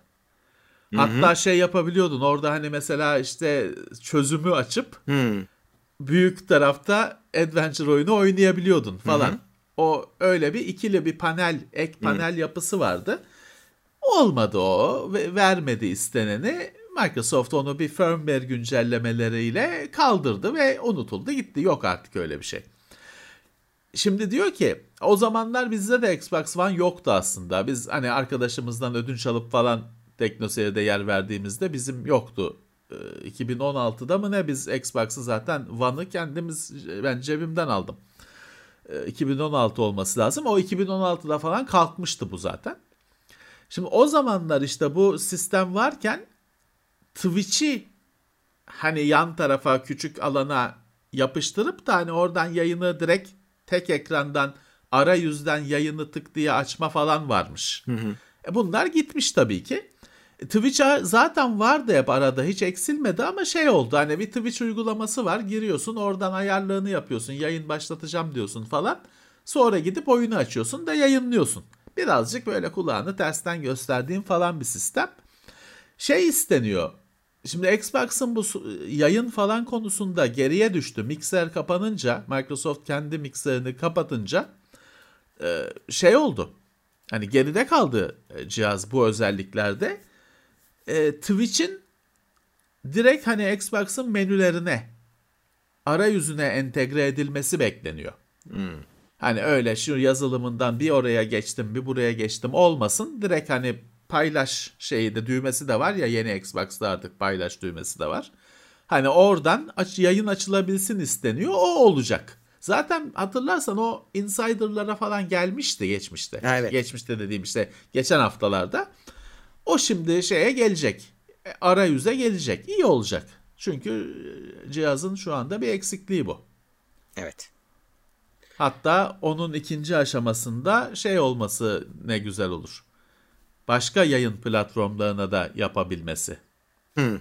Hatta şey yapabiliyordun orada hani mesela işte çözümü açıp Hmm. büyük tarafta adventure oyunu oynayabiliyordun falan. O öyle bir ikili bir panel, ek panel yapısı vardı. Olmadı o ve vermedi isteneni. Microsoft onu bir firmware güncellemeleriyle kaldırdı ve unutuldu gitti. Yok artık öyle bir şey. Şimdi diyor ki o zamanlar bizde de Xbox One yoktu aslında. Biz hani arkadaşımızdan ödünç alıp falan teknoseyirde yer verdiğimizde bizim yoktu Ee, 2016'da mı ne biz Xbox'ı zaten One'ı kendimiz ben cebimden aldım. Ee, 2016 olması lazım. O 2016'da falan kalkmıştı bu zaten. Şimdi o zamanlar işte bu sistem varken Twitch'i hani yan tarafa küçük alana yapıştırıp da hani oradan yayını direkt tek ekrandan arayüzden yayını tık diye açma falan varmış. E bunlar gitmiş tabii ki. E, Twitch zaten vardı hep arada hiç eksilmedi ama şey oldu hani bir Twitch uygulaması var giriyorsun oradan ayarlığını yapıyorsun yayın başlatacağım diyorsun falan. Sonra gidip oyunu açıyorsun da yayınlıyorsun. Birazcık böyle kulağını tersten gösterdiğin falan bir sistem. Şey isteniyor Şimdi Xbox'ın bu yayın falan konusunda geriye düştü. Mikser kapanınca, Microsoft kendi mikserini kapatınca e, şey oldu. Hani geride kaldı e, cihaz bu özelliklerde. E, Twitch'in direkt hani Xbox'ın menülerine arayüzüne entegre edilmesi bekleniyor. Hmm. Hani öyle şu yazılımından bir oraya geçtim bir buraya geçtim olmasın. Direkt hani paylaş şeyi de düğmesi de var ya yeni Xbox'ta artık paylaş düğmesi de var. Hani oradan aç, yayın açılabilsin isteniyor o olacak. Zaten hatırlarsan o insider'lara falan gelmişti geçmişte. Evet. Geçmişte dediğim işte geçen haftalarda. O şimdi şeye gelecek. E, arayüze gelecek. İyi olacak. Çünkü e, cihazın şu anda bir eksikliği bu. Evet. Hatta onun ikinci aşamasında şey olması ne güzel olur başka yayın platformlarına da yapabilmesi. Hmm.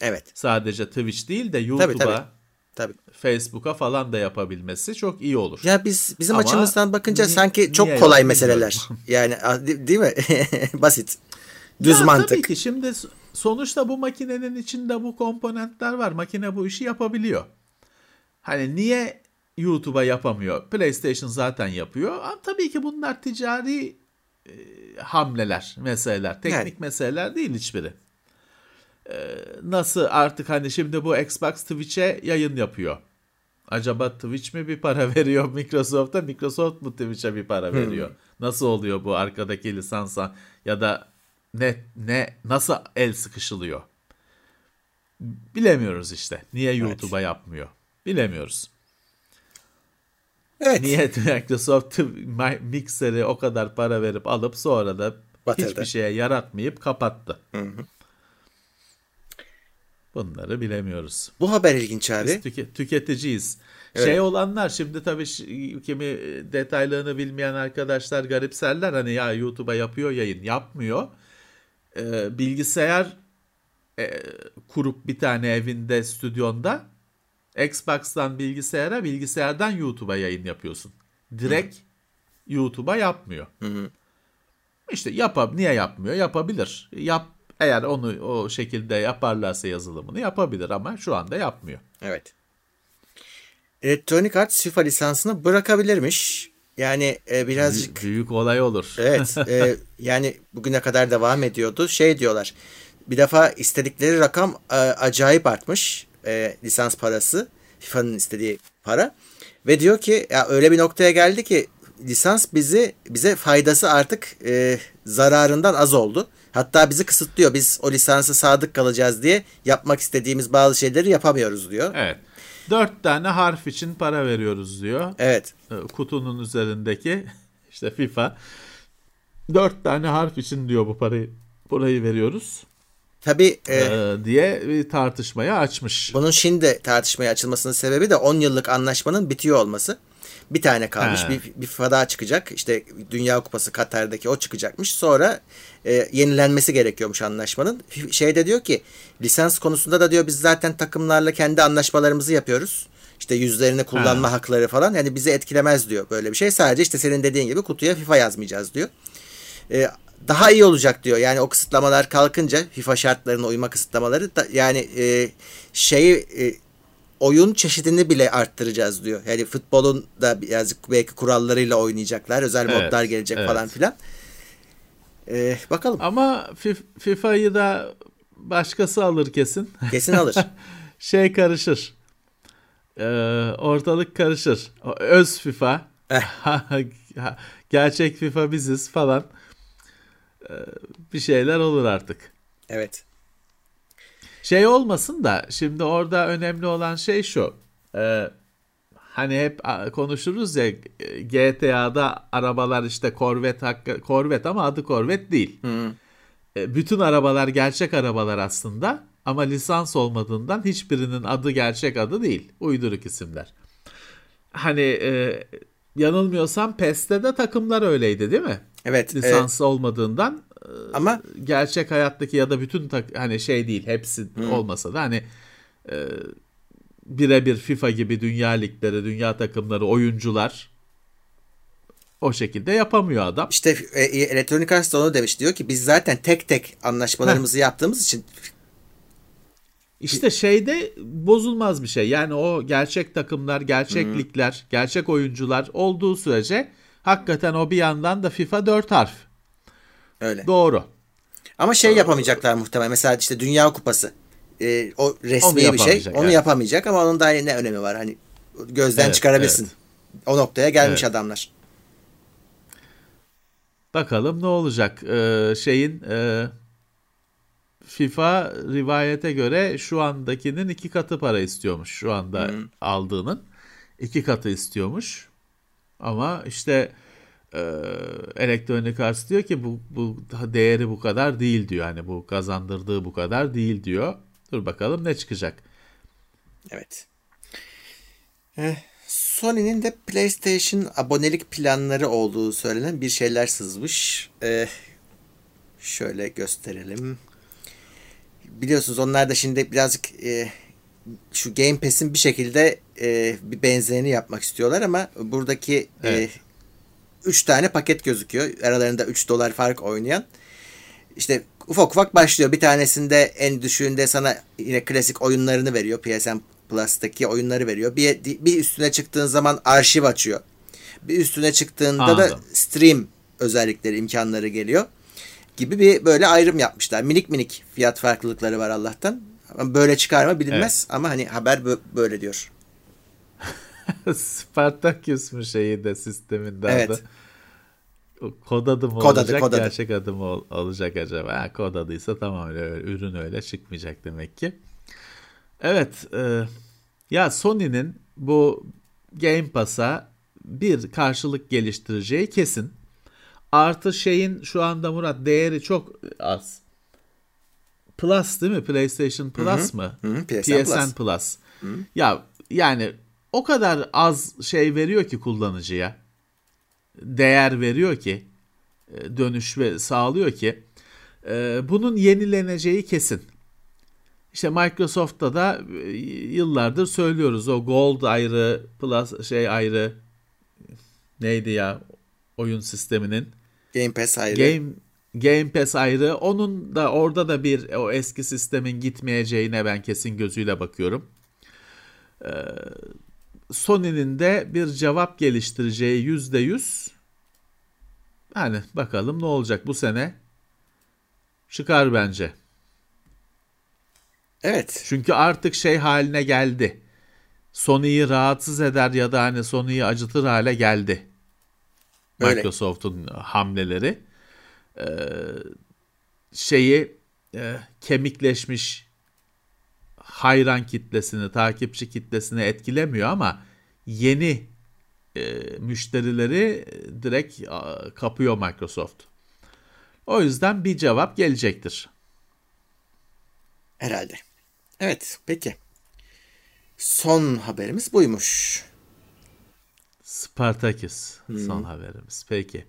Evet. Sadece Twitch değil de YouTube'a, tabii. Facebook'a falan da yapabilmesi çok iyi olur. Ya biz bizim Ama açımızdan bakınca ni- sanki çok kolay meseleler. *laughs* yani değil mi? *laughs* Basit. Düz ya, mantık. Tabii ki şimdi sonuçta bu makinenin içinde bu komponentler var. Makine bu işi yapabiliyor. Hani niye YouTube'a yapamıyor? PlayStation zaten yapıyor. Ama tabii ki bunlar ticari e, hamleler, meseleler. Teknik yani. meseleler değil hiçbiri. E, nasıl artık hani şimdi bu Xbox Twitch'e yayın yapıyor. Acaba Twitch mi bir para *laughs* veriyor Microsoft'a? Microsoft mu Twitch'e bir para hmm. veriyor? Hmm. Nasıl oluyor bu arkadaki lisansa ya da ne ne nasıl el sıkışılıyor? Bilemiyoruz işte. Niye YouTube'a evet. yapmıyor? Bilemiyoruz. Evet. Niye *laughs* Microsoft Mixer'i o kadar para verip alıp sonra da Batırdı. hiçbir şeye yaratmayıp kapattı. Hı hı. Bunları bilemiyoruz. Bu haber ilginç abi. Biz tüke, tüketiciyiz. Evet. Şey olanlar şimdi tabii kimi detaylarını bilmeyen arkadaşlar garipserler. Hani ya YouTube'a yapıyor yayın yapmıyor. Ee, bilgisayar e, kurup bir tane evinde stüdyonda Xbox'tan bilgisayara, bilgisayardan YouTube'a yayın yapıyorsun. Direkt YouTube'a yapmıyor. Hı hı. İşte yapab niye yapmıyor? Yapabilir. Yap eğer onu o şekilde yaparlarsa yazılımını yapabilir ama şu anda yapmıyor. Evet. Electronic Arts FIFA lisansını bırakabilirmiş. Yani e, birazcık... Büyük, büyük olay olur. Evet. *laughs* e, yani bugüne kadar devam ediyordu. Şey diyorlar. Bir defa istedikleri rakam e, acayip artmış e, lisans parası. FIFA'nın istediği para. Ve diyor ki ya öyle bir noktaya geldi ki lisans bizi bize faydası artık e, zararından az oldu. Hatta bizi kısıtlıyor. Biz o lisansı sadık kalacağız diye yapmak istediğimiz bazı şeyleri yapamıyoruz diyor. Evet. Dört tane harf için para veriyoruz diyor. Evet. E, kutunun üzerindeki *laughs* işte FIFA. Dört tane harf için diyor bu parayı burayı veriyoruz. Tabii e, ee, diye bir tartışmaya açmış. Bunun şimdi tartışmaya açılmasının sebebi de 10 yıllık anlaşmanın bitiyor olması. Bir tane kalmış. He. Bir, bir FIFA daha çıkacak. İşte Dünya Kupası Katar'daki o çıkacakmış. Sonra e, yenilenmesi gerekiyormuş anlaşmanın. Şeyde diyor ki lisans konusunda da diyor biz zaten takımlarla kendi anlaşmalarımızı yapıyoruz. İşte yüzlerini kullanma He. hakları falan. Yani bizi etkilemez diyor böyle bir şey. Sadece işte senin dediğin gibi kutuya FIFA yazmayacağız diyor. E, daha iyi olacak diyor. Yani o kısıtlamalar kalkınca FIFA şartlarına uyma kısıtlamaları da, yani e, şeyi e, oyun çeşidini bile arttıracağız diyor. Yani futbolun da birazcık belki kurallarıyla oynayacaklar. Özel evet, modlar gelecek evet. falan filan. Ee, bakalım. Ama FIFA'yı da başkası alır kesin. Kesin *laughs* alır. şey karışır. Ee, ortalık karışır. Öz FIFA. Eh. *laughs* Gerçek FIFA biziz falan. Ee, bir şeyler olur artık. Evet. Şey olmasın da şimdi orada önemli olan şey şu. E, hani hep konuşuruz ya GTA'da arabalar işte Corvette hakkı Corvette ama adı Corvette değil. Hı. E, bütün arabalar gerçek arabalar aslında ama lisans olmadığından hiçbirinin adı gerçek adı değil. Uyduruk isimler. Hani e, yanılmıyorsam PES'te de takımlar öyleydi değil mi? Evet. Lisans e, olmadığından ama gerçek hayattaki ya da bütün tak, hani şey değil hepsi Hı. olmasa da hani e, birebir FIFA gibi dünya ligleri, dünya takımları, oyuncular o şekilde yapamıyor adam. İşte e, e Elektronik Arts onu demiş. Diyor ki biz zaten tek tek anlaşmalarımızı Heh. yaptığımız için işte şeyde bozulmaz bir şey. Yani o gerçek takımlar, gerçek ligler, gerçek oyuncular olduğu sürece hakikaten o bir yandan da FIFA 4 harf. Öyle. Doğru. Ama şey yapamayacaklar muhtemelen. Mesela işte Dünya Kupası. E, o resmi bir şey. Onu yapamayacak ama onun da ne önemi var? Hani gözden evet, çıkarabilirsin. Evet. O noktaya gelmiş evet. adamlar. Bakalım ne olacak? Ee, şeyin e, FIFA rivayete göre şu andakinin iki katı para istiyormuş. Şu anda hmm. aldığının iki katı istiyormuş. Ama işte e, Electronic Arts diyor ki bu, bu değeri bu kadar değil diyor. Hani bu kazandırdığı bu kadar değil diyor. Dur bakalım ne çıkacak. Evet. Eh, Sony'nin de PlayStation abonelik planları olduğu söylenen bir şeyler sızmış. Eh, şöyle gösterelim biliyorsunuz onlar da şimdi birazcık e, şu Game Pass'in bir şekilde e, bir benzerini yapmak istiyorlar ama buradaki e, evet. e, 3 tane paket gözüküyor. Aralarında 3 dolar fark oynayan. İşte ufak ufak başlıyor. Bir tanesinde en düşüğünde sana yine klasik oyunlarını veriyor. PSN Plus'taki oyunları veriyor. Bir, bir üstüne çıktığın zaman arşiv açıyor. Bir üstüne çıktığında Anladım. da stream özellikleri, imkanları geliyor gibi bir böyle ayrım yapmışlar. Minik minik fiyat farklılıkları var Allah'tan. Böyle çıkar mı bilinmez evet. ama hani haber böyle diyor. *laughs* Spartaküs mü şeyi de sisteminde evet. adı? Kod adı mı kod olacak, adı, gerçek adı mı olacak acaba? Ha, kod adıysa tamam öyle, ürün öyle çıkmayacak demek ki. Evet, e, ya Sony'nin bu Game Pass'a bir karşılık geliştireceği kesin. Artı şeyin şu anda Murat değeri çok az. Plus değil mi? PlayStation Plus Hı-hı. mı? Hı-hı. PSN, PSN Plus. Plus. Ya yani o kadar az şey veriyor ki kullanıcıya. Değer veriyor ki e, dönüş ve sağlıyor ki e, bunun yenileneceği kesin. İşte Microsoft'ta da e, yıllardır söylüyoruz o Gold ayrı, Plus şey ayrı neydi ya oyun sisteminin Game Pass ayrı. Game Game Pass ayrı. Onun da orada da bir o eski sistemin gitmeyeceğine ben kesin gözüyle bakıyorum. Ee, Sony'nin de bir cevap geliştireceği yüzde yüz. Yani bakalım ne olacak bu sene. Çıkar bence. Evet. Çünkü artık şey haline geldi. Sony'yi rahatsız eder ya da hani Sony'yi acıtır hale geldi. Microsoft'un hamleleri e, şeyi e, kemikleşmiş hayran kitlesini, takipçi kitlesini etkilemiyor ama yeni e, müşterileri direkt a, kapıyor Microsoft. O yüzden bir cevap gelecektir. Herhalde. Evet, peki. Son haberimiz buymuş. Spartaküs hmm. son haberimiz. Peki.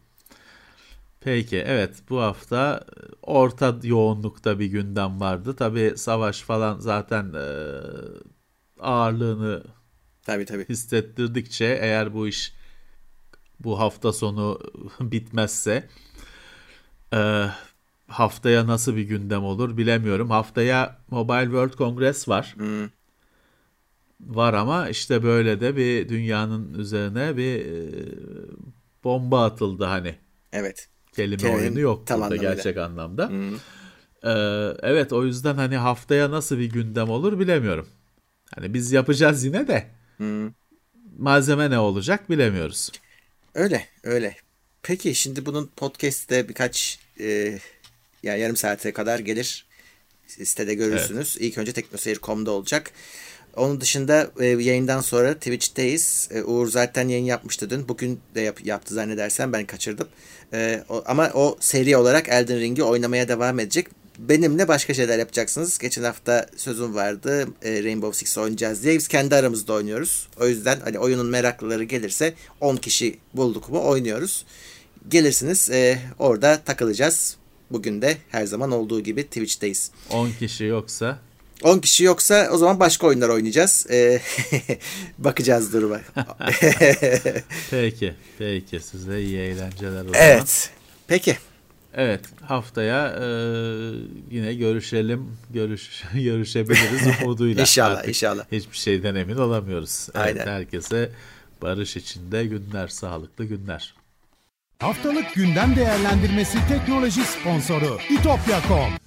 Peki evet bu hafta e, orta yoğunlukta bir gündem vardı. Tabi savaş falan zaten e, ağırlığını tabii, tabii. hissettirdikçe eğer bu iş bu hafta sonu *laughs* bitmezse e, haftaya nasıl bir gündem olur bilemiyorum. Haftaya Mobile World Congress var. Hmm var ama işte böyle de bir dünyanın üzerine bir e, bomba atıldı hani. Evet. Kelime Kelime oyunu yok burada anlamıyla. gerçek anlamda. Hmm. Ee, evet o yüzden hani haftaya nasıl bir gündem olur bilemiyorum. Hani biz yapacağız yine de. Hmm. Malzeme ne olacak bilemiyoruz. Öyle öyle. Peki şimdi bunun podcast'te birkaç e, yani yarım saate kadar gelir. sitede görürsünüz. Evet. İlk önce teknoseyir.com'da olacak. Onun dışında e, yayından sonra Twitch'teyiz. E, Uğur zaten yayın yapmıştı dün. Bugün de yap, yaptı zannedersem ben kaçırdım. E, o, ama o seri olarak Elden Ring'i oynamaya devam edecek. Benimle başka şeyler yapacaksınız. Geçen hafta sözüm vardı e, Rainbow Six oynayacağız diye. Biz kendi aramızda oynuyoruz. O yüzden hani oyunun meraklıları gelirse 10 kişi bulduk mu oynuyoruz. Gelirsiniz e, orada takılacağız. Bugün de her zaman olduğu gibi Twitch'teyiz. 10 kişi yoksa 10 kişi yoksa o zaman başka oyunlar oynayacağız. Ee, *laughs* bakacağız duruma. *laughs* peki. Peki. Size iyi eğlenceler o Evet. Peki. Evet. Haftaya e, yine görüşelim. Görüş, *laughs* görüşebiliriz umuduyla. İnşallah. Artık inşallah. Hiçbir şeyden emin olamıyoruz. Aynen. Evet, herkese barış içinde günler, sağlıklı günler. Haftalık gündem değerlendirmesi teknoloji sponsoru itopya.com